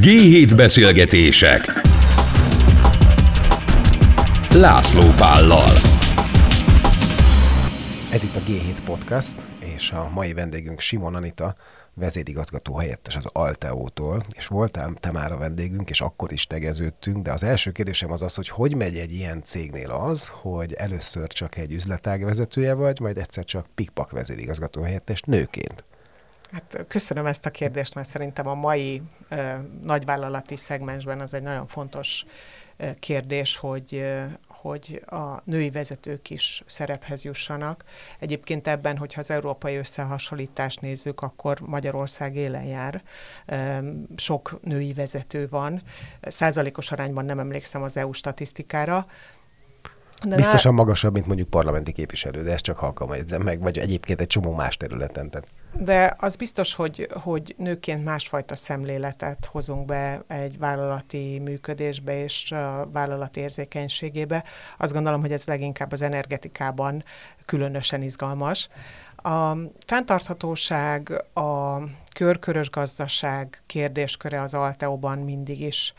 G7 beszélgetések. László Pállal. Ez itt a G7 Podcast, és a mai vendégünk Simon Anita, vezérigazgató helyettes az Alteo-tól, és voltál te már a vendégünk, és akkor is tegeződtünk, de az első kérdésem az az, hogy hogy megy egy ilyen cégnél az, hogy először csak egy üzletág vezetője vagy, majd egyszer csak pikpak vezérigazgató helyettes nőként. Hát köszönöm ezt a kérdést, mert szerintem a mai ö, nagyvállalati szegmensben az egy nagyon fontos ö, kérdés, hogy, ö, hogy a női vezetők is szerephez jussanak. Egyébként ebben, hogyha az európai összehasonlítást nézzük, akkor Magyarország élen jár. Sok női vezető van. Százalékos arányban nem emlékszem az EU statisztikára, de Biztosan nál... magasabb, mint mondjuk parlamenti képviselő, de ezt csak halkan jegyzem meg, vagy egyébként egy csomó más területen. Tehát. De az biztos, hogy, hogy nőként másfajta szemléletet hozunk be egy vállalati működésbe és a vállalati érzékenységébe. Azt gondolom, hogy ez leginkább az energetikában különösen izgalmas. A fenntarthatóság, a körkörös gazdaság kérdésköre az Alteóban mindig is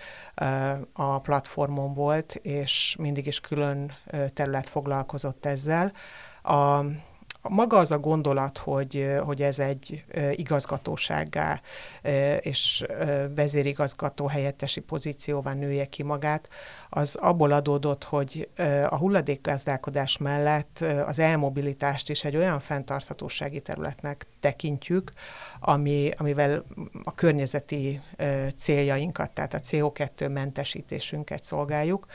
a platformon volt, és mindig is külön terület foglalkozott ezzel. A maga az a gondolat, hogy, hogy ez egy igazgatósággá és vezérigazgató helyettesi pozícióvá nője ki magát, az abból adódott, hogy a hulladékgazdálkodás mellett az elmobilitást is egy olyan fenntarthatósági területnek tekintjük, ami, amivel a környezeti céljainkat, tehát a CO2 mentesítésünket szolgáljuk,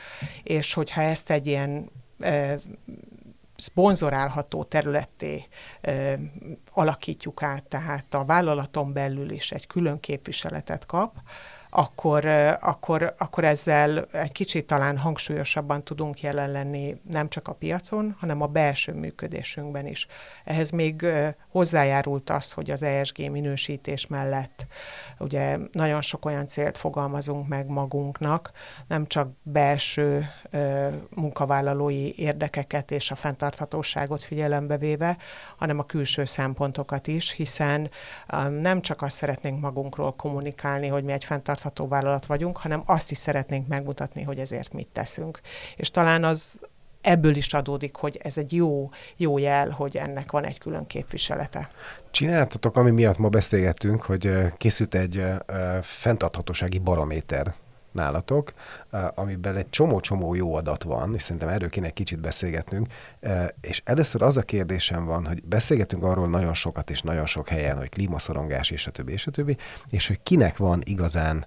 és hogyha ezt egy ilyen szponzorálható területté ö, alakítjuk át, tehát a vállalaton belül is egy külön képviseletet kap, akkor, akkor, akkor ezzel egy kicsit talán hangsúlyosabban tudunk jelen lenni nem csak a piacon, hanem a belső működésünkben is. Ehhez még hozzájárult az, hogy az ESG minősítés mellett ugye nagyon sok olyan célt fogalmazunk meg magunknak, nem csak belső munkavállalói érdekeket és a fenntarthatóságot figyelembe véve, hanem a külső szempontokat is, hiszen nem csak azt szeretnénk magunkról kommunikálni, hogy mi egy fenntartható vállalat vagyunk, hanem azt is szeretnénk megmutatni, hogy ezért mit teszünk. És talán az ebből is adódik, hogy ez egy jó, jó jel, hogy ennek van egy külön képviselete. Csináltatok, ami miatt ma beszélgettünk, hogy készült egy fenntarthatósági barométer nálatok, amiben egy csomó-csomó jó adat van, és szerintem erről kéne egy kicsit beszélgetnünk. És először az a kérdésem van, hogy beszélgetünk arról nagyon sokat és nagyon sok helyen, hogy klímaszorongás és a többi, és a többi, és hogy kinek van igazán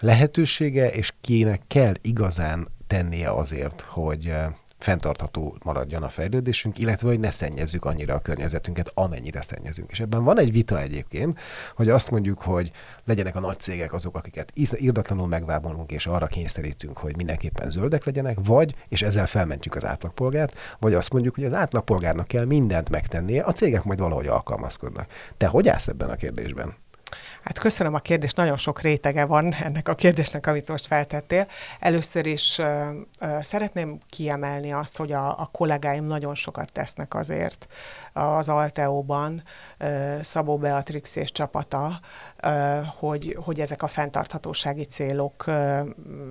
lehetősége, és kinek kell igazán tennie azért, hogy fenntartható maradjon a fejlődésünk, illetve hogy ne szennyezzük annyira a környezetünket, amennyire szennyezünk. És ebben van egy vita egyébként, hogy azt mondjuk, hogy legyenek a nagy cégek azok, akiket írdatlanul megvábolunk, és arra kényszerítünk, hogy mindenképpen zöldek legyenek, vagy, és ezzel felmentjük az átlagpolgárt, vagy azt mondjuk, hogy az átlagpolgárnak kell mindent megtennie, a cégek majd valahogy alkalmazkodnak. Te hogy állsz ebben a kérdésben? Hát köszönöm a kérdést, nagyon sok rétege van ennek a kérdésnek, amit most feltettél. Először is uh, szeretném kiemelni azt, hogy a, a kollégáim nagyon sokat tesznek azért az Alteóban, uh, Szabó Beatrix és csapata, uh, hogy, hogy ezek a fenntarthatósági célok uh,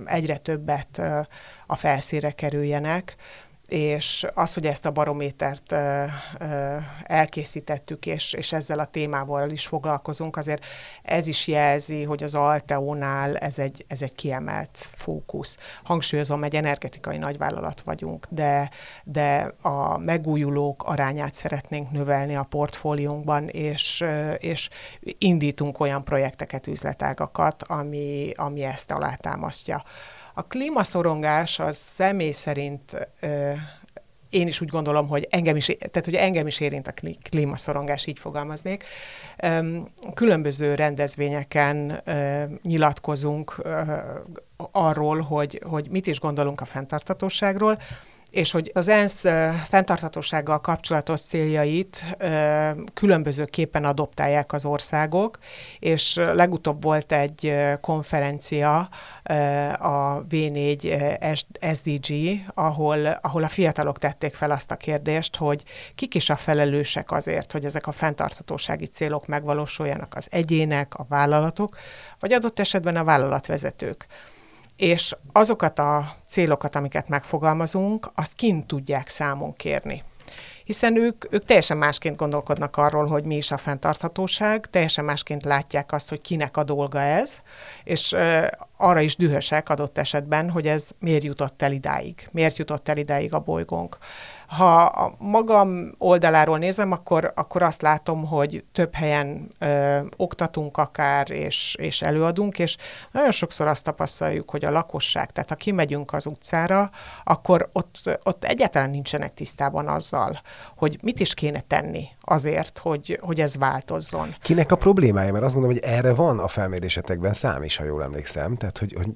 egyre többet uh, a felszíre kerüljenek és az, hogy ezt a barométert ö, ö, elkészítettük, és, és ezzel a témával is foglalkozunk, azért ez is jelzi, hogy az Alteónál ez egy, ez egy kiemelt fókusz. Hangsúlyozom, egy energetikai nagyvállalat vagyunk, de, de a megújulók arányát szeretnénk növelni a portfóliónkban, és, és indítunk olyan projekteket, üzletágakat, ami, ami ezt alátámasztja. A klímaszorongás az személy szerint ö, én is úgy gondolom, hogy engem is, tehát hogy engem is érint a klímaszorongás, így fogalmaznék. Különböző rendezvényeken nyilatkozunk arról, hogy, hogy mit is gondolunk a fenntartatóságról, és hogy az ENSZ fenntarthatósággal kapcsolatos céljait különbözőképpen adoptálják az országok, és legutóbb volt egy konferencia, a V4 SDG, ahol, ahol a fiatalok tették fel azt a kérdést, hogy kik is a felelősek azért, hogy ezek a fenntarthatósági célok megvalósuljanak az egyének, a vállalatok, vagy adott esetben a vállalatvezetők és azokat a célokat, amiket megfogalmazunk, azt kint tudják számon kérni. Hiszen ők, ők teljesen másként gondolkodnak arról, hogy mi is a fenntarthatóság, teljesen másként látják azt, hogy kinek a dolga ez, és arra is dühösek adott esetben, hogy ez miért jutott el idáig, miért jutott el idáig a bolygónk. Ha a magam oldaláról nézem, akkor, akkor azt látom, hogy több helyen ö, oktatunk akár, és, és előadunk, és nagyon sokszor azt tapasztaljuk, hogy a lakosság, tehát ha kimegyünk az utcára, akkor ott, ott egyáltalán nincsenek tisztában azzal, hogy mit is kéne tenni azért, hogy, hogy ez változzon. Kinek a problémája? Mert azt mondom, hogy erre van a felmérésetekben szám is, ha jól emlékszem. Tehát, hogy, hogy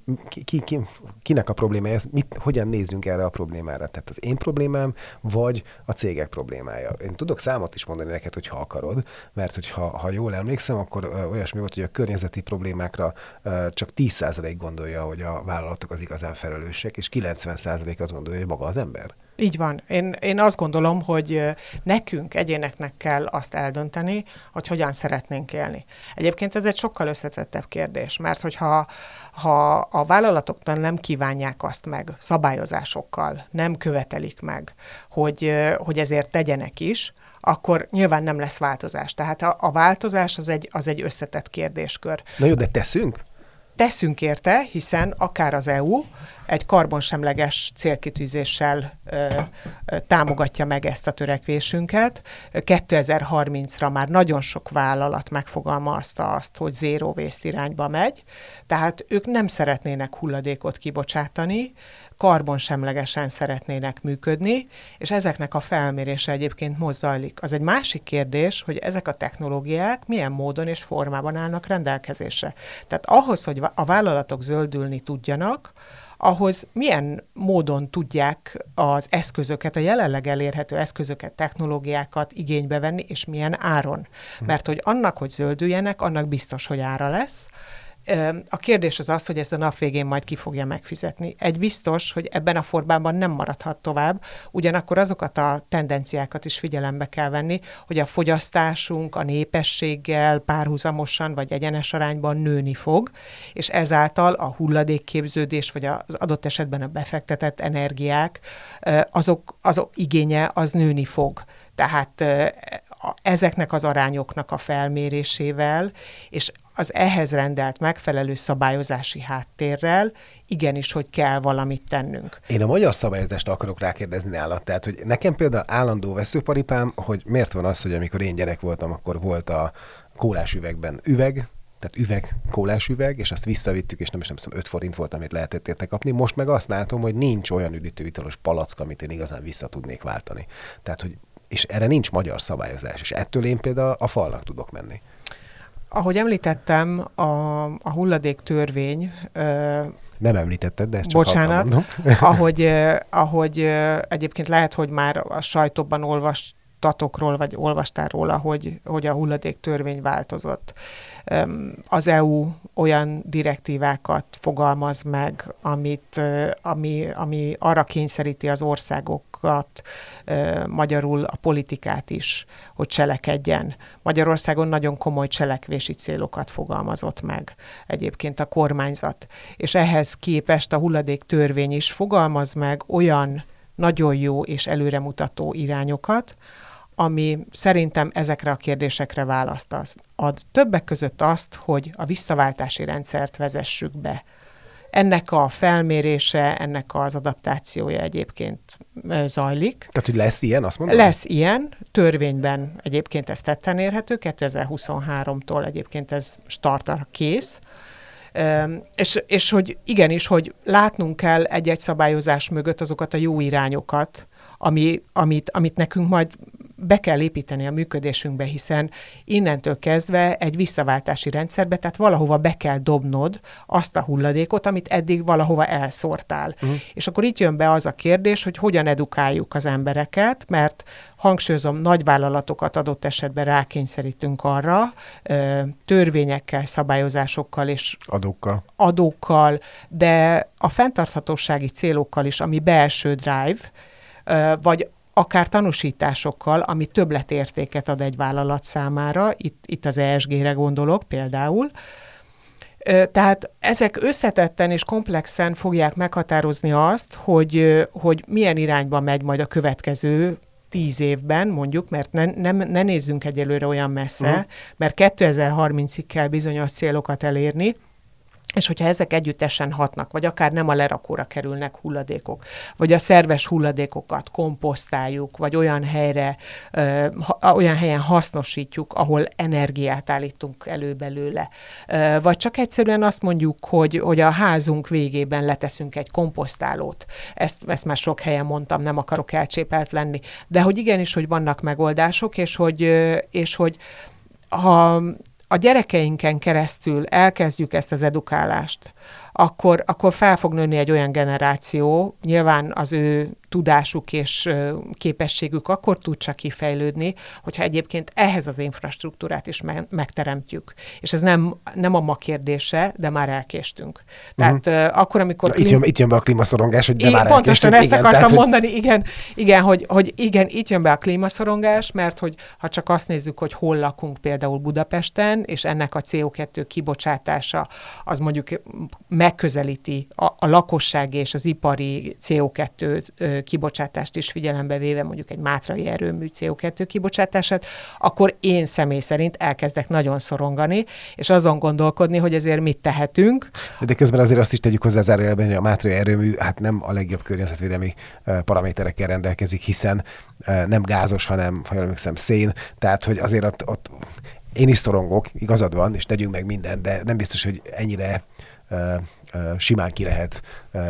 ki, ki, kinek a problémája, mit, hogyan nézzünk erre a problémára? Tehát az én problémám, vagy a cégek problémája. Én tudok számot is mondani neked, hogyha akarod, mert hogyha ha jól emlékszem, akkor olyasmi volt, hogy a környezeti problémákra csak 10% gondolja, hogy a vállalatok az igazán felelősek, és 90% azt gondolja, hogy maga az ember. Így van. Én, én azt gondolom, hogy nekünk, egyéneknek kell azt eldönteni, hogy hogyan szeretnénk élni. Egyébként ez egy sokkal összetettebb kérdés, mert hogyha ha a vállalatoknak nem kívánják azt meg szabályozásokkal, nem követelik meg, hogy, hogy ezért tegyenek is, akkor nyilván nem lesz változás. Tehát a, a változás az egy, az egy összetett kérdéskör. Na jó, de teszünk? Teszünk érte, hiszen akár az EU egy karbonsemleges célkitűzéssel ö, ö, támogatja meg ezt a törekvésünket. 2030-ra már nagyon sok vállalat megfogalmazta azt, hogy waste irányba megy, tehát ők nem szeretnének hulladékot kibocsátani, karbonsemlegesen szeretnének működni, és ezeknek a felmérése egyébként most zajlik. Az egy másik kérdés, hogy ezek a technológiák milyen módon és formában állnak rendelkezésre. Tehát ahhoz, hogy a vállalatok zöldülni tudjanak, ahhoz milyen módon tudják az eszközöket, a jelenleg elérhető eszközöket, technológiákat igénybe venni, és milyen áron. Hm. Mert hogy annak, hogy zöldüljenek, annak biztos, hogy ára lesz, a kérdés az az, hogy ez a nap végén majd ki fogja megfizetni. Egy biztos, hogy ebben a formában nem maradhat tovább, ugyanakkor azokat a tendenciákat is figyelembe kell venni, hogy a fogyasztásunk a népességgel párhuzamosan vagy egyenes arányban nőni fog, és ezáltal a hulladékképződés, vagy az adott esetben a befektetett energiák, azok, azok igénye az nőni fog. Tehát ezeknek az arányoknak a felmérésével, és az ehhez rendelt megfelelő szabályozási háttérrel igenis, hogy kell valamit tennünk. Én a magyar szabályozást akarok rákérdezni nálad. Tehát, hogy nekem például állandó veszőparipám, hogy miért van az, hogy amikor én gyerek voltam, akkor volt a kólás üvegben üveg, tehát üveg, kólás üveg, és azt visszavittük, és nem is nem hiszem 5 forint volt, amit lehetett érte kapni. Most meg azt látom, hogy nincs olyan üdítővitalos palack, amit én igazán vissza tudnék váltani. Tehát, hogy és erre nincs magyar szabályozás, és ettől én például a falnak tudok menni. Ahogy említettem, a, a hulladék törvény... Nem említetted, de ezt csak Bocsánat. ahogy, ahogy egyébként lehet, hogy már a sajtóban olvastatokról, vagy olvastál róla, hogy, hogy a hulladék törvény változott az EU olyan direktívákat fogalmaz meg, amit, ami, ami arra kényszeríti az országokat, magyarul a politikát is, hogy cselekedjen. Magyarországon nagyon komoly cselekvési célokat fogalmazott meg egyébként a kormányzat. És ehhez képest a hulladék törvény is fogalmaz meg olyan nagyon jó és előremutató irányokat, ami szerintem ezekre a kérdésekre választ ad. Többek között azt, hogy a visszaváltási rendszert vezessük be. Ennek a felmérése, ennek az adaptációja egyébként zajlik. Tehát, hogy lesz ilyen, azt mondom? Lesz ilyen, törvényben egyébként ez tetten érhető, 2023-tól egyébként ez startar kész, és, és hogy igenis, hogy látnunk kell egy-egy szabályozás mögött azokat a jó irányokat, ami, amit, amit nekünk majd be kell építeni a működésünkbe, hiszen innentől kezdve egy visszaváltási rendszerbe, tehát valahova be kell dobnod azt a hulladékot, amit eddig valahova elszórtál. Uh-huh. És akkor itt jön be az a kérdés, hogy hogyan edukáljuk az embereket, mert hangsúlyozom, nagyvállalatokat adott esetben rákényszerítünk arra, törvényekkel, szabályozásokkal és adókkal. adókkal, de a fenntarthatósági célokkal is, ami belső drive, vagy akár tanúsításokkal, ami többletértéket ad egy vállalat számára, itt, itt az ESG-re gondolok például, tehát ezek összetetten és komplexen fogják meghatározni azt, hogy, hogy milyen irányba megy majd a következő tíz évben, mondjuk, mert ne, nem, ne nézzünk egyelőre olyan messze, uh-huh. mert 2030-ig kell bizonyos célokat elérni, és hogyha ezek együttesen hatnak, vagy akár nem a lerakóra kerülnek hulladékok, vagy a szerves hulladékokat komposztáljuk, vagy olyan helyre, ö, ha, olyan helyen hasznosítjuk, ahol energiát állítunk elő belőle, ö, vagy csak egyszerűen azt mondjuk, hogy, hogy a házunk végében leteszünk egy komposztálót. Ezt, ezt már sok helyen mondtam, nem akarok elcsépelt lenni, de hogy igenis, hogy vannak megoldások, és hogy, és hogy ha a gyerekeinken keresztül elkezdjük ezt az edukálást, akkor, akkor fel fog nőni egy olyan generáció, nyilván az ő tudásuk és képességük akkor tud csak kifejlődni, hogyha egyébként ehhez az infrastruktúrát is me- megteremtjük. És ez nem, nem a ma kérdése, de már elkéstünk. Tehát uh-huh. akkor, amikor... Na, klím... itt, jön, itt jön be a klímaszorongás, hogy de Igen, már Pontosan ezt igen, akartam tehát, mondani, hogy... igen, igen hogy, hogy igen, itt jön be a klímaszorongás, mert hogy ha csak azt nézzük, hogy hol lakunk például Budapesten, és ennek a CO2 kibocsátása az mondjuk megközelíti a, a lakossági és az ipari CO2 kibocsátást is figyelembe véve, mondjuk egy mátrai erőmű CO2 kibocsátását, akkor én személy szerint elkezdek nagyon szorongani, és azon gondolkodni, hogy ezért mit tehetünk. De közben azért azt is tegyük hozzá zárójelben, hogy a mátrai erőmű hát nem a legjobb környezetvédelmi paraméterekkel rendelkezik, hiszen nem gázos, hanem, ha jól emlékszem, szén, tehát hogy azért ott, ott én is szorongok, igazad van, és tegyünk meg mindent, de nem biztos, hogy ennyire simán ki lehet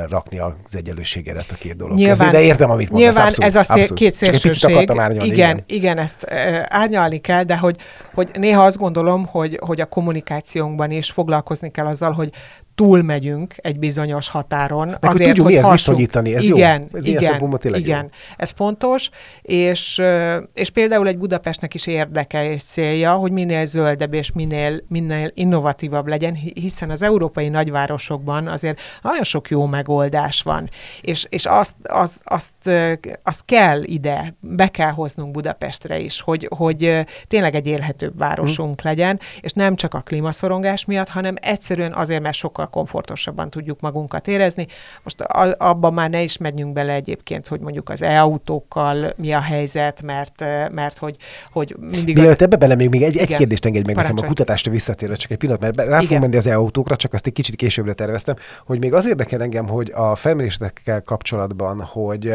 rakni az egyenlőségedet a két dolog nyilván, közé, de értem, amit mondasz. Nyilván abszolút, ez a szél, abszolút. két szélsőség. igen, igen, igen, ezt árnyalni kell, de hogy, hogy néha azt gondolom, hogy, hogy a kommunikációnkban is foglalkozni kell azzal, hogy túlmegyünk egy bizonyos határon. Meg azért, hogy tudjuk mihez viszonyítani, ez igen, jó. Ez igen, igen. Jó. Ez fontos, és, és például egy Budapestnek is érdeke és célja, hogy minél zöldebb és minél, minél innovatívabb legyen, hiszen az európai nagyvárosokban azért nagyon sok jó megoldás van, és, és azt, azt, azt, azt kell ide, be kell hoznunk Budapestre is, hogy, hogy tényleg egy élhetőbb városunk hmm. legyen, és nem csak a klímaszorongás miatt, hanem egyszerűen azért, mert sokkal komfortosabban tudjuk magunkat érezni. Most abban már ne is menjünk bele egyébként, hogy mondjuk az e-autókkal mi a helyzet, mert, mert hogy, hogy mindig... Mielőtt az... ebbe bele még, még egy, egy kérdést engedj meg Parancsolj. nekem a kutatásra visszatérve, csak egy pillanat, mert rá fogunk menni az e-autókra, csak azt egy kicsit későbbre terveztem, hogy még az érdekel engem, hogy a felmérésekkel kapcsolatban, hogy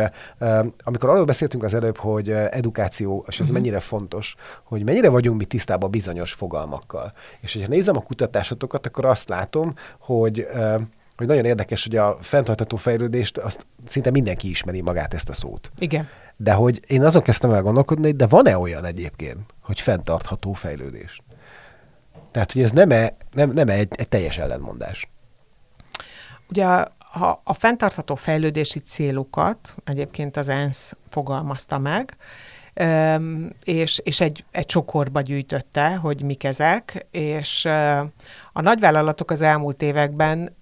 amikor arról beszéltünk az előbb, hogy edukáció, és ez uh-huh. mennyire fontos, hogy mennyire vagyunk mi tisztában bizonyos fogalmakkal. És hogyha nézem a kutatásotokat, akkor azt látom, hogy hogy nagyon érdekes, hogy a fenntartató fejlődést azt szinte mindenki ismeri magát ezt a szót. Igen. De hogy én azon kezdtem el gondolkodni, de van-e olyan egyébként, hogy fenntartható fejlődés? Tehát, hogy ez nem-e, nem, nem egy, egy teljes ellentmondás. Ugye a, a fenntartható fejlődési célokat egyébként az ENSZ fogalmazta meg, és, és egy, egy csokorba gyűjtötte, hogy mik ezek, és a nagyvállalatok az elmúlt években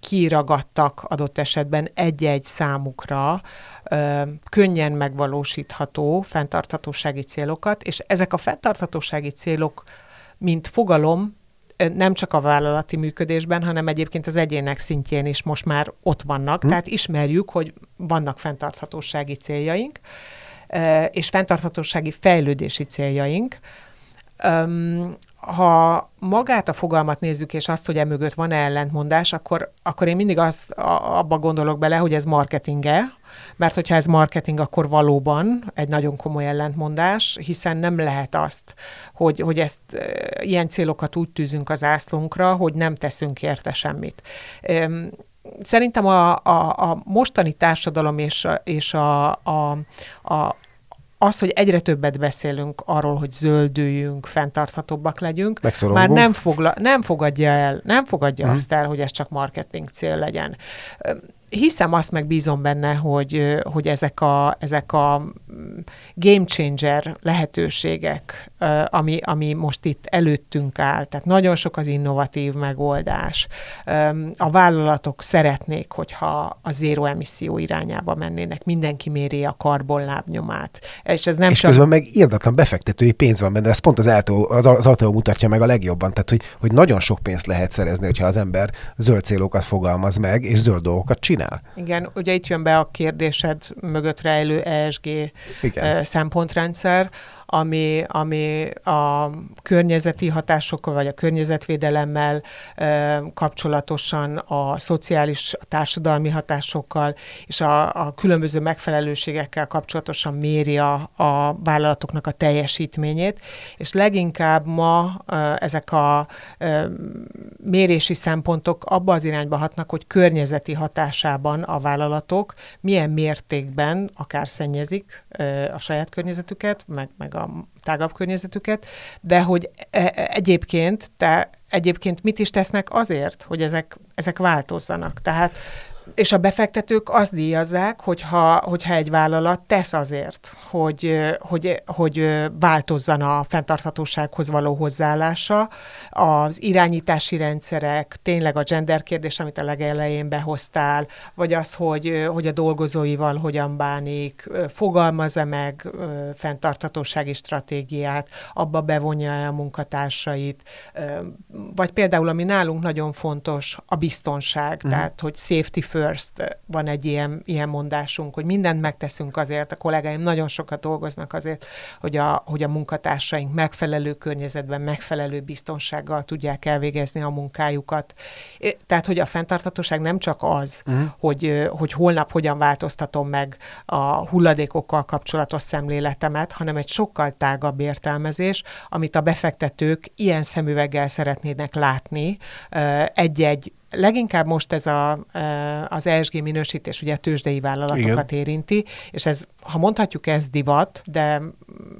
kiragadtak adott esetben egy-egy számukra ö, könnyen megvalósítható fenntarthatósági célokat, és ezek a fenntarthatósági célok, mint fogalom, nem csak a vállalati működésben, hanem egyébként az egyének szintjén is most már ott vannak, hm. tehát ismerjük, hogy vannak fenntarthatósági céljaink, és fenntarthatósági fejlődési céljaink. Ha magát a fogalmat nézzük, és azt, hogy emögött van-e ellentmondás, akkor, akkor én mindig azt, abba gondolok bele, hogy ez marketinge, mert hogyha ez marketing, akkor valóban egy nagyon komoly ellentmondás, hiszen nem lehet azt, hogy, hogy ezt ilyen célokat úgy tűzünk az ászlónkra, hogy nem teszünk érte semmit szerintem a, a, a mostani társadalom és, és a, a, a, az, hogy egyre többet beszélünk arról, hogy zöldüljünk, fenntarthatóbbak legyünk, már nem, fogla, nem fogadja el, nem fogadja Mhm. azt el, hogy ez csak marketing cél legyen. Hiszem azt meg bízom benne, hogy, hogy ezek a, ezek a mm, game changer lehetőségek, ami, ami most itt előttünk áll, tehát nagyon sok az innovatív megoldás. A vállalatok szeretnék, hogyha a zéro emisszió irányába mennének, mindenki méri a karbonlábnyomát. És ez nem és csak... közben meg irdatlan befektetői pénz van benne, ez pont az Alteo, az, az Alteo mutatja meg a legjobban, tehát hogy, hogy nagyon sok pénzt lehet szerezni, hogyha az ember zöld célokat fogalmaz meg, és zöld dolgokat csinál. Igen, ugye itt jön be a kérdésed mögött rejlő ESG Igen. szempontrendszer, ami, ami a környezeti hatásokkal, vagy a környezetvédelemmel kapcsolatosan, a szociális, a társadalmi hatásokkal, és a, a különböző megfelelőségekkel kapcsolatosan méri a, a vállalatoknak a teljesítményét, és leginkább ma ezek a mérési szempontok abba az irányba hatnak, hogy környezeti hatásában a vállalatok milyen mértékben akár szennyezik a saját környezetüket, meg, meg a tágabb környezetüket, de hogy e- e- egyébként, te egyébként mit is tesznek azért, hogy ezek, ezek változzanak. Tehát és a befektetők azt díjazzák, hogyha, hogyha egy vállalat tesz azért, hogy, hogy, hogy változzon a fenntarthatósághoz való hozzáállása, az irányítási rendszerek, tényleg a gender kérdés, amit a legelején behoztál, vagy az, hogy, hogy a dolgozóival hogyan bánik, ö, fogalmaz-e meg fenntarthatósági stratégiát, abba bevonja-e a munkatársait, vagy például, ami nálunk nagyon fontos, a biztonság, Mhm. tehát, hogy safety first van egy ilyen, ilyen mondásunk, hogy mindent megteszünk azért, a kollégáim nagyon sokat dolgoznak azért, hogy a, hogy a munkatársaink megfelelő környezetben, megfelelő biztonsággal tudják elvégezni a munkájukat. Tehát, hogy a fenntarthatóság nem csak az, Mhm. hogy, ö, hogy holnap hogyan változtatom meg a hulladékokkal kapcsolatos szemléletemet, hanem egy sokkal tágabb értelmezés, amit a befektetők ilyen szemüveggel szeretnének látni ö, egy-egy Leginkább most ez a, ö, az ESG minősítés ugye a tőzsdei vállalatokat Igen. érinti, és ez, ha mondhatjuk, ez divat, de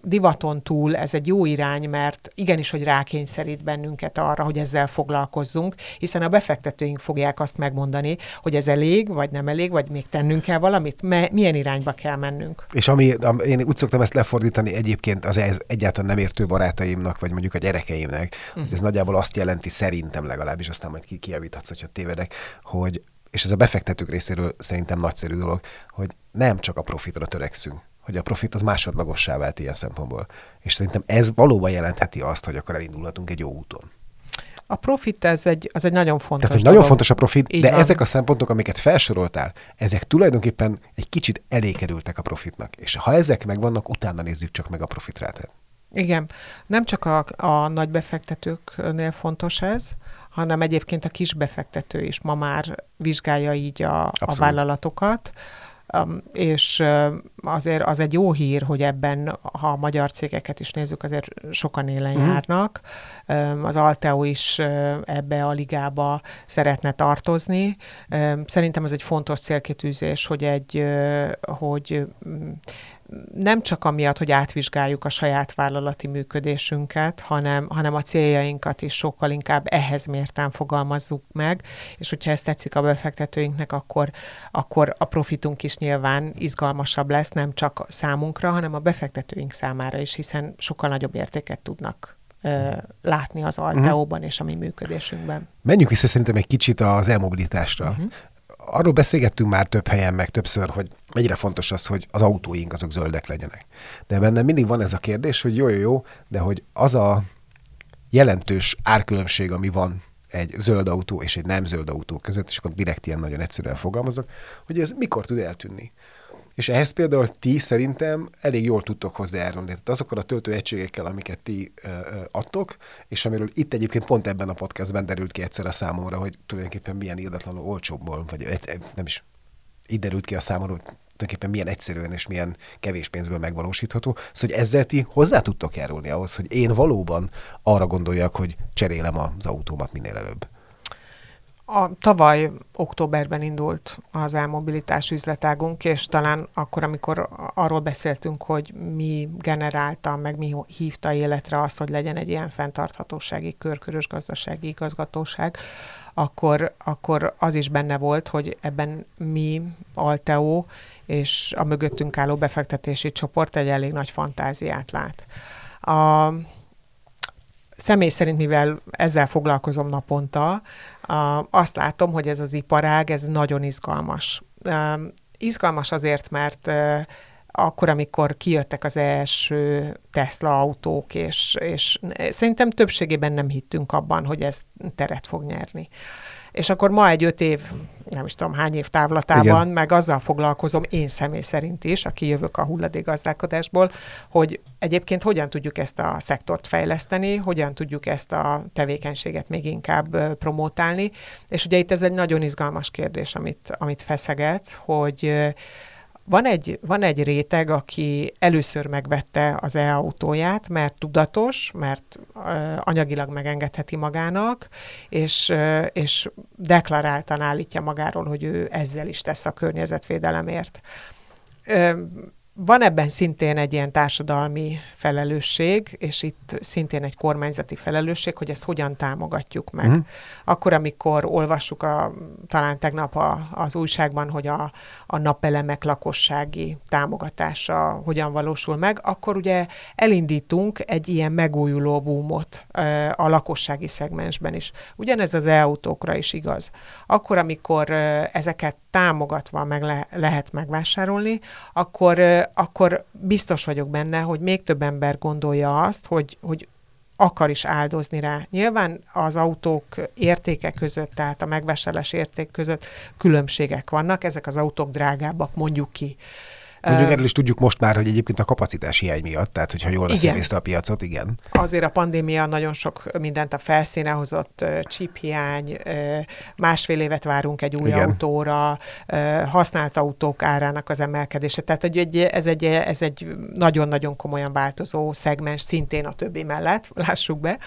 divaton túl ez egy jó irány, mert igenis, hogy rákényszerít bennünket arra, hogy ezzel foglalkozzunk, hiszen a befektetőink fogják azt megmondani, hogy ez elég, vagy nem elég, vagy még tennünk kell valamit, me- milyen irányba kell mennünk. És ami, am- én úgy szoktam ezt lefordítani egyébként az ez egyáltalán nem értő barátaimnak, vagy mondjuk a gyerekeimnek, Mhm. hogy ez nagyjából azt jelenti, szerintem legalábbis, aztán majd ki kijavíthatsz, hogyha tévedek, hogy, és ez a befektetők részéről szerintem nagyszerű dolog, hogy nem csak a profitra törekszünk, hogy a profit az másodlagossá vált ilyen szempontból. És szerintem ez valóban jelentheti azt, hogy akkor elindulhatunk egy jó úton. A profit ez egy, az egy nagyon fontos Tehát, hogy nagyon dolog. fontos a profit, Így de van. ezek a szempontok, amiket felsoroltál, ezek tulajdonképpen egy kicsit elékerültek a profitnak. És ha ezek megvannak, utána nézzük csak meg a profitrátát. Igen, nem csak a, a nagy befektetőknél fontos ez, hanem egyébként a kis befektető is ma már vizsgálja így a, a vállalatokat, Um, és azért az egy jó hír, hogy ebben, ha a magyar cégeket is nézzük, azért sokan élen Mhm. járnak. Um, az Alteo is ebbe a ligába szeretne tartozni. Um, Szerintem ez egy fontos célkitűzés, hogy egy, hogy nem csak amiatt, hogy átvizsgáljuk a saját vállalati működésünket, hanem, hanem a céljainkat is sokkal inkább ehhez mérten fogalmazzuk meg, és hogyha ez tetszik a befektetőinknek, akkor, akkor a profitunk is nyilván izgalmasabb lesz, nem csak számunkra, hanem a befektetőink számára is, hiszen sokkal nagyobb értéket tudnak látni az Alteóban és a mi működésünkben. Menjünk vissza szerintem egy kicsit az elmobilitásra. Mhm. Uh-huh. Arról beszélgettünk már több helyen, meg többször, hogy mennyire fontos az, hogy az autóink azok zöldek legyenek. De bennem mindig van ez a kérdés, hogy jó, jó, jó, de hogy az a jelentős árkülönbség, ami van egy zöld autó és egy nem zöld autó között, és akkor direkt ilyen nagyon egyszerűen fogalmazok, hogy ez mikor tud eltűnni. És ehhez például ti szerintem elég jól tudtok hozzájárulni. Tehát azokkal a töltőegységekkel, amiket ti ö, ö, adtok, és amiről itt egyébként pont ebben a podcastben derült ki egyszer a számomra, hogy tulajdonképpen milyen irdatlanul olcsóbbból, vagy nem is, itt derült ki a számomra, hogy tulajdonképpen milyen egyszerűen és milyen kevés pénzből megvalósítható. Szóval, hogy ezzel ti hozzá tudtok járulni ahhoz, hogy én valóban arra gondoljak, hogy cserélem az autómat minél előbb. A tavaly októberben indult az elmobilitás üzletágunk, és talán akkor, amikor arról beszéltünk, hogy mi generálta, meg mi hívta életre azt, hogy legyen egy ilyen fenntarthatósági, körkörös gazdasági igazgatóság, akkor, akkor az is benne volt, hogy ebben mi, Alteo és a mögöttünk álló befektetési csoport egy elég nagy fantáziát lát. A, személy szerint, mivel ezzel foglalkozom naponta, azt látom, hogy ez az iparág, ez nagyon izgalmas. Izgalmas azért, mert akkor, amikor kijöttek az első Tesla autók, és, és szerintem többségében nem hittünk abban, hogy ez teret fog nyerni és akkor ma egy öt év, nem is tudom hány év távlatában, Igen. meg azzal foglalkozom én személy szerint is, aki jövök a hulladékgazdálkodásból, hogy egyébként hogyan tudjuk ezt a szektort fejleszteni, hogyan tudjuk ezt a tevékenységet még inkább promotálni, és ugye itt ez egy nagyon izgalmas kérdés, amit, amit feszegetsz, hogy van egy, van egy réteg, aki először megvette az e-autóját, mert tudatos, mert uh, anyagilag megengedheti magának, és, uh, és deklaráltan állítja magáról, hogy ő ezzel is tesz a környezetvédelemért. Uh, van ebben szintén egy ilyen társadalmi felelősség, és itt szintén egy kormányzati felelősség, hogy ezt hogyan támogatjuk meg. Mm. Akkor, amikor olvassuk a, talán tegnap a, az újságban, hogy a, a napelemek lakossági támogatása hogyan valósul meg, akkor ugye elindítunk egy ilyen megújuló boomot a lakossági szegmensben is. Ugyanez az e-autókra is igaz. Akkor, amikor ezeket támogatva meg le, lehet megvásárolni, akkor, akkor biztos vagyok benne, hogy még több ember gondolja azt, hogy, hogy akar is áldozni rá. Nyilván az autók értéke között, tehát a megvásárlás érték között különbségek vannak, ezek az autók drágábbak, mondjuk ki. Mondjuk erről is tudjuk most már, hogy egyébként a kapacitás hiány miatt, tehát hogyha jól veszem észre a piacot, igen. Azért a pandémia nagyon sok mindent a felszíne hozott, chip hiány, másfél évet várunk egy új igen. autóra, használt autók árának az emelkedése. Tehát egy, ez egy, ez egy nagyon-nagyon komolyan változó szegmens, szintén a többi mellett, lássuk be.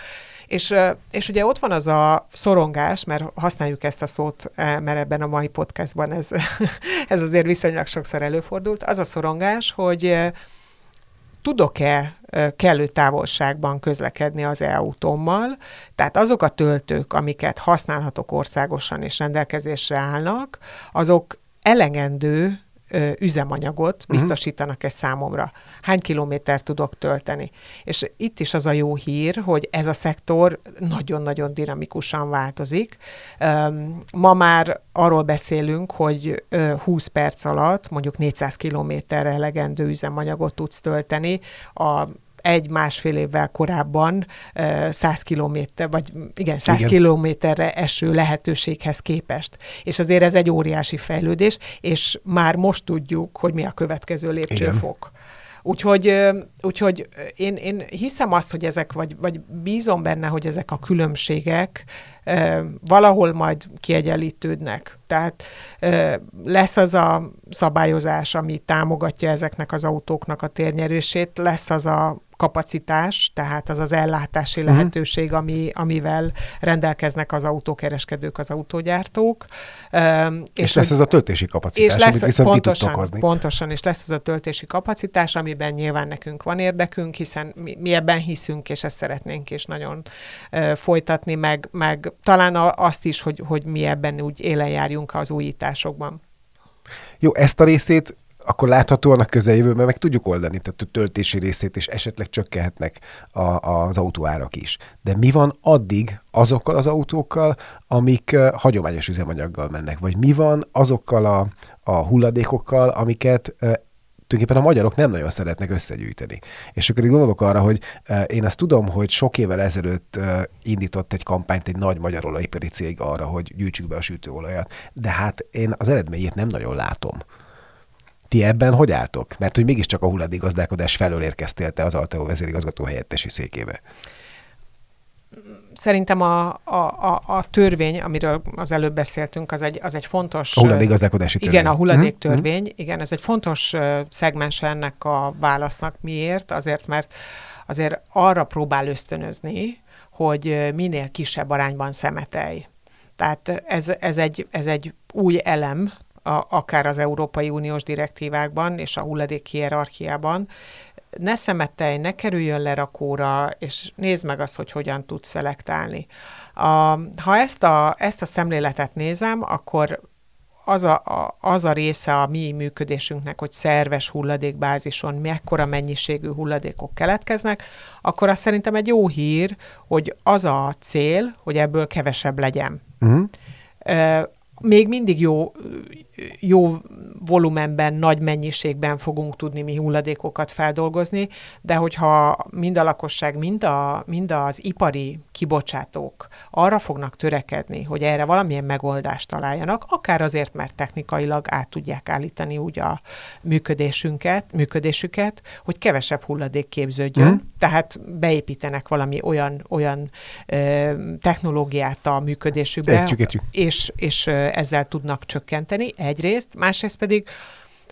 És, és ugye ott van az a szorongás, mert használjuk ezt a szót, mert ebben a mai podcastban ez, ez azért viszonylag sokszor előfordult, az a szorongás, hogy tudok-e kellő távolságban közlekedni az e-autómmal, tehát azok a töltők, amiket használhatok országosan és rendelkezésre állnak, azok elegendő üzemanyagot mhm. biztosítanak ez számomra. Hány kilométer tudok tölteni. És itt is az a jó hír, hogy ez a szektor nagyon-nagyon dinamikusan változik. Ma már arról beszélünk, hogy 20 perc alatt mondjuk 400 kilométerre elegendő üzemanyagot tudsz tölteni. A egy-másfél évvel korábban 100 kilométer, vagy igen, 100 igen. kilométerre eső lehetőséghez képest. És azért ez egy óriási fejlődés, és már most tudjuk, hogy mi a következő lépcsőfok. Igen. Úgyhogy, úgyhogy én, én hiszem azt, hogy ezek, vagy, vagy bízom benne, hogy ezek a különbségek valahol majd kiegyenlítődnek. Tehát lesz az a szabályozás, ami támogatja ezeknek az autóknak a térnyerését, lesz az a kapacitás, tehát az az ellátási uh-huh. lehetőség, ami, amivel rendelkeznek az autókereskedők, az autógyártók. és, és lesz ez a töltési kapacitás, és lesz, amit viszont pontosan, hozni. Pontosan, és lesz ez a töltési kapacitás, amiben nyilván nekünk van érdekünk, hiszen mi, mi ebben hiszünk, és ezt szeretnénk is nagyon uh, folytatni, meg, meg talán a, azt is, hogy, hogy mi ebben úgy élen járjunk az újításokban. Jó, ezt a részét akkor láthatóan a közeljövőben meg tudjuk oldani, tehát a töltési részét is esetleg csökkenhetnek a, az autóárak is. De mi van addig azokkal az autókkal, amik hagyományos üzemanyaggal mennek? Vagy mi van azokkal a, a hulladékokkal, amiket tulajdonképpen a magyarok nem nagyon szeretnek összegyűjteni. És akkor így gondolok arra, hogy uh, én azt tudom, hogy sok évvel ezelőtt uh, indított egy kampányt egy nagy magyar olajipari cég arra, hogy gyűjtsük be a sütőolajat. De hát én az eredményét nem nagyon látom. Ti ebben hogy álltok? Mert hogy mégiscsak a hulladékgazdálkodás felől érkeztél te az Alteo vezérigazgató helyettesi székébe. Szerintem a, a, a, a törvény, amiről az előbb beszéltünk, az egy, az egy fontos... A hulladékgazdálkodási törvény. Igen, a hulladéktörvény. Mm-hmm. Igen, ez egy fontos szegmens ennek a válasznak. Miért? Azért, mert azért arra próbál ösztönözni, hogy minél kisebb arányban szemetelj. Tehát ez, ez, egy, ez egy új elem, a, akár az Európai Uniós direktívákban és a hulladék hierarchiában, ne szemettelj, ne kerüljön lerakóra, és nézd meg azt, hogy hogyan tudsz szelektálni. A, ha ezt a, ezt a szemléletet nézem, akkor az a, a, az a része a mi működésünknek, hogy szerves hulladékbázison mekkora mennyiségű hulladékok keletkeznek, akkor az szerintem egy jó hír, hogy az a cél, hogy ebből kevesebb legyen. Uh-huh. Még mindig jó, jó volumenben, nagy mennyiségben fogunk tudni mi hulladékokat feldolgozni, de hogyha mind a lakosság, mind, a, mind az ipari kibocsátók arra fognak törekedni, hogy erre valamilyen megoldást találjanak, akár azért, mert technikailag át tudják állítani úgy a működésünket, működésüket, hogy kevesebb hulladék képződjön, mm. tehát beépítenek valami olyan, olyan ö, technológiát a működésükbe, értjük, értjük. És, és ezzel tudnak csökkenteni egyrészt, másrészt pedig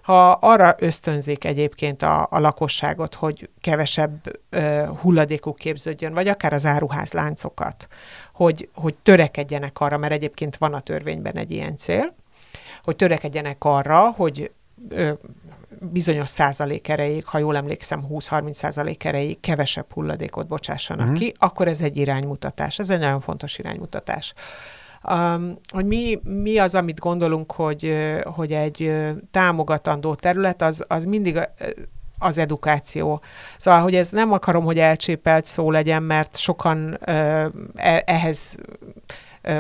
ha arra ösztönzik egyébként a, a lakosságot, hogy kevesebb ö, hulladékuk képződjön, vagy akár az áruházláncokat, hogy, hogy törekedjenek arra, mert egyébként van a törvényben egy ilyen cél, hogy törekedjenek arra, hogy ö, bizonyos százalék erejéig, ha jól emlékszem, 20-30 százalék erejéig kevesebb hulladékot bocsássanak uh-huh. ki, akkor ez egy iránymutatás. Ez egy nagyon fontos iránymutatás. Um, hogy mi, mi az, amit gondolunk, hogy, hogy egy támogatandó terület, az, az mindig az edukáció. Szóval, hogy ez nem akarom, hogy elcsépelt szó legyen, mert sokan uh, ehhez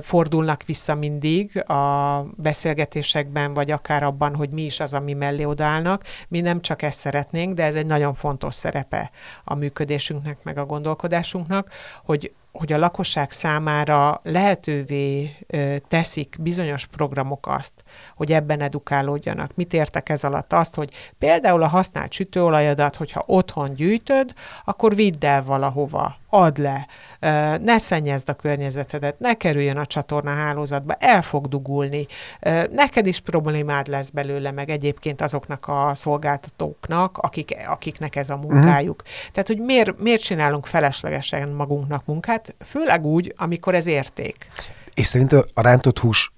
fordulnak vissza mindig a beszélgetésekben, vagy akár abban, hogy mi is az, ami mellé odállnak. Mi nem csak ezt szeretnénk, de ez egy nagyon fontos szerepe a működésünknek, meg a gondolkodásunknak, hogy hogy a lakosság számára lehetővé teszik bizonyos programok azt, hogy ebben edukálódjanak. Mit értek ez alatt? Azt, hogy például a használt sütőolajadat, hogyha otthon gyűjtöd, akkor vidd el valahova, add le, ne szennyezd a környezetedet, ne kerüljön a csatorna hálózatba, el fog dugulni, neked is problémád lesz belőle, meg egyébként azoknak a szolgáltatóknak, akik, akiknek ez a munkájuk. Uh-huh. Tehát, hogy miért, miért csinálunk feleslegesen magunknak munkát, főleg úgy, amikor ez érték. És szerintem a rántott hús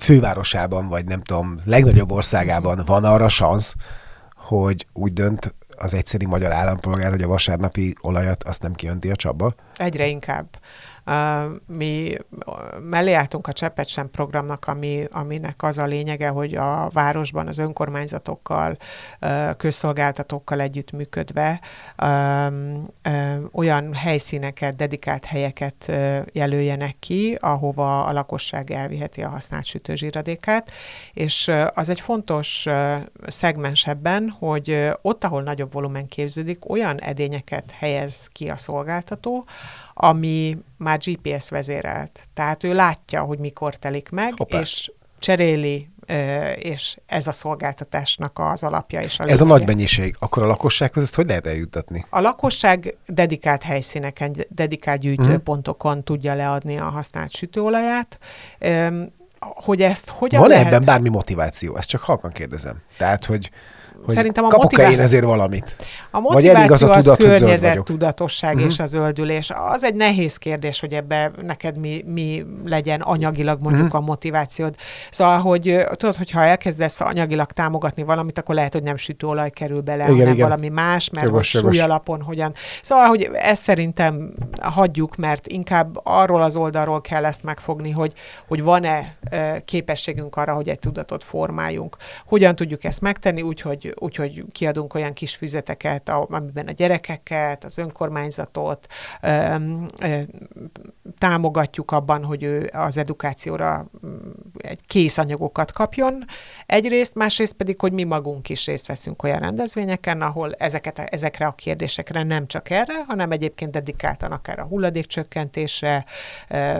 fővárosában, vagy nem tudom, legnagyobb országában van arra szansz, hogy úgy dönt az egyszerű magyar állampolgár, hogy a vasárnapi olajat azt nem kiönti a csapba? Egyre inkább. Mi mellé álltunk a Cseppet sem programnak, ami, aminek az a lényege, hogy a városban az önkormányzatokkal, közszolgáltatókkal együttműködve olyan helyszíneket, dedikált helyeket jelöljenek ki, ahova a lakosság elviheti a használt sütőzsíradékát, és az egy fontos szegmens ebben, hogy ott, ahol nagyobb volumen képződik, olyan edényeket helyez ki a szolgáltató, ami már GPS vezérelt. Tehát ő látja, hogy mikor telik meg, Hoppá. és cseréli, és ez a szolgáltatásnak az alapja és a lényege. Ez a nagy mennyiség. Akkor a lakossághoz ezt hogy lehet eljuttatni? A lakosság dedikált helyszíneken, dedikált gyűjtőpontokon mm. tudja leadni a használt sütőolaját. Hogy ezt hogyan Van lehet... ebben bármi motiváció? Ezt csak halkan kérdezem. Tehát, hogy hogy Szerintem a kapok motivá... én ezért valamit? A motiváció Vagy az, a tudat, az környezet, tudatosság mm-hmm. és a zöldülés. Az egy nehéz kérdés, hogy ebbe neked mi, mi legyen anyagilag mondjuk mm-hmm. a motivációd. Szóval, hogy tudod, hogyha elkezdesz anyagilag támogatni valamit, akkor lehet, hogy nem sütőolaj kerül bele, igen, hanem igen. valami más, mert jogos, hogy súly alapon hogyan. Szóval, hogy ezt szerintem hagyjuk, mert inkább arról az oldalról kell ezt megfogni, hogy, hogy van-e képességünk arra, hogy egy tudatot formáljunk. Hogyan tudjuk ezt megtenni, úgyhogy úgyhogy kiadunk olyan kis füzeteket, amiben a gyerekeket, az önkormányzatot támogatjuk abban, hogy ő az edukációra mm, egy kész anyagokat kapjon. Egyrészt, másrészt pedig, hogy mi magunk is részt veszünk olyan rendezvényeken, ahol ezeket, ezekre a kérdésekre nem csak erre, hanem egyébként dedikáltan akár a hulladékcsökkentésre,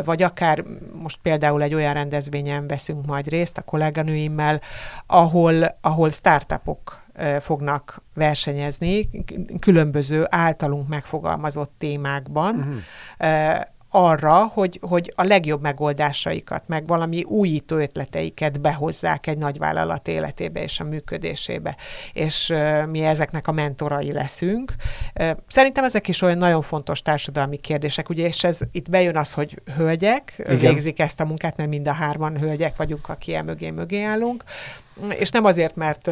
vagy akár most például egy olyan rendezvényen veszünk majd részt a kolléganőimmel, ahol, ahol startupok fognak versenyezni különböző általunk megfogalmazott témákban, uh-huh arra, hogy, hogy a legjobb megoldásaikat, meg valami újító ötleteiket behozzák egy nagyvállalat életébe és a működésébe. És mi ezeknek a mentorai leszünk. Szerintem ezek is olyan nagyon fontos társadalmi kérdések, ugye, és ez itt bejön az, hogy hölgyek Igen. végzik ezt a munkát, mert mind a hárman hölgyek vagyunk, aki el mögé mögé állunk, és nem azért, mert,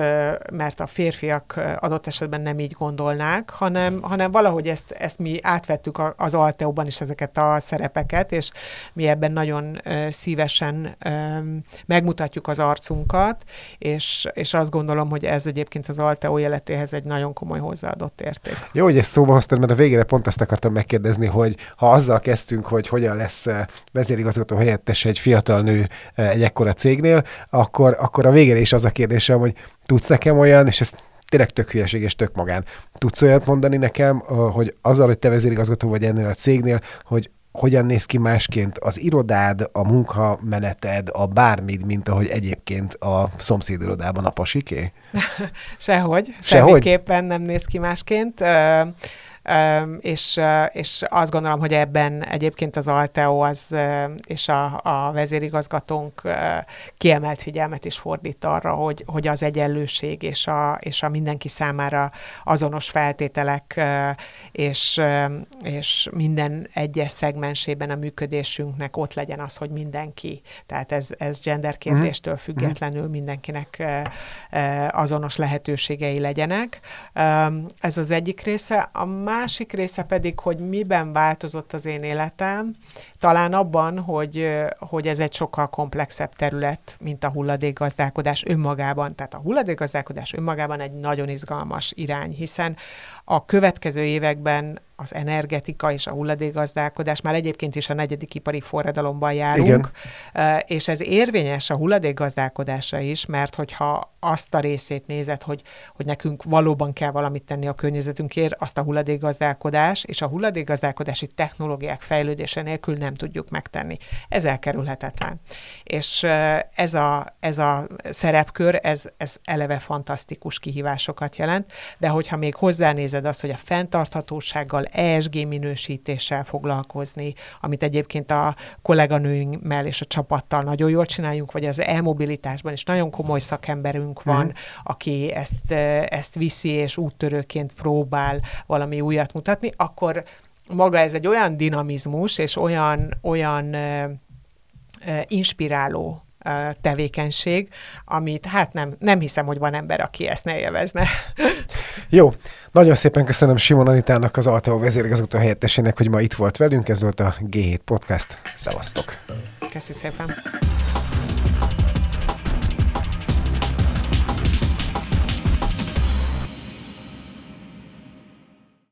mert a férfiak adott esetben nem így gondolnák, hanem, hanem valahogy ezt, ezt mi átvettük az Alteóban is ezeket a szerepeket, és mi ebben nagyon szívesen megmutatjuk az arcunkat, és, és azt gondolom, hogy ez egyébként az Alteó életéhez egy nagyon komoly hozzáadott érték. Jó, hogy ezt szóba hoztad, mert a végére pont ezt akartam megkérdezni, hogy ha azzal kezdtünk, hogy hogyan lesz vezérigazgató helyettes egy fiatal nő egy ekkora cégnél, akkor, akkor a végére is az a kérdésem, hogy tudsz nekem olyan, és ezt tényleg tök hülyeség és tök magán. Tudsz olyat mondani nekem, hogy azzal, hogy te vezérigazgató vagy ennél a cégnél, hogy hogyan néz ki másként az irodád, a munkameneted, a bármid, mint ahogy egyébként a szomszédirodában a pasiké? Sehogy. Sehogy. Semmiképpen nem néz ki másként és, és azt gondolom, hogy ebben egyébként az Alteo az, és a, a vezérigazgatónk kiemelt figyelmet is fordít arra, hogy, hogy az egyenlőség és a, és a mindenki számára azonos feltételek és, és minden egyes szegmensében a működésünknek ott legyen az, hogy mindenki, tehát ez, ez gender mhm. kérdéstől mhm. függetlenül mindenkinek azonos lehetőségei legyenek. Ez az egyik része. A másik része pedig, hogy miben változott az én életem, talán abban, hogy, hogy ez egy sokkal komplexebb terület, mint a hulladékgazdálkodás önmagában. Tehát a hulladékgazdálkodás önmagában egy nagyon izgalmas irány, hiszen a következő években az energetika és a hulladékgazdálkodás, már egyébként is a negyedik ipari forradalomban járunk, Igen. és ez érvényes a hulladékgazdálkodásra is, mert hogyha azt a részét nézed, hogy, hogy nekünk valóban kell valamit tenni a környezetünkért, azt a hulladékgazdálkodás és a hulladékgazdálkodási technológiák fejlődése nélkül nem tudjuk megtenni. Ez elkerülhetetlen. És ez a, ez a szerepkör, ez, ez eleve fantasztikus kihívásokat jelent, de hogyha még hozzánézed azt, hogy a fenntarthatósággal, ESG minősítéssel foglalkozni, amit egyébként a kolléganőimmel és a csapattal nagyon jól csináljunk, vagy az e-mobilitásban is nagyon komoly szakemberünk van, mm. aki ezt, ezt viszi és úttörőként próbál valami újat mutatni, akkor maga ez egy olyan dinamizmus és olyan, olyan inspiráló tevékenység, amit hát nem, nem hiszem, hogy van ember, aki ezt ne élvezne. Jó, nagyon szépen köszönöm Simon Anitának, az Alteo vezérigazgató helyettesének, hogy ma itt volt velünk. Ez volt a G7 Podcast. Szevasztok! Köszönöm szépen!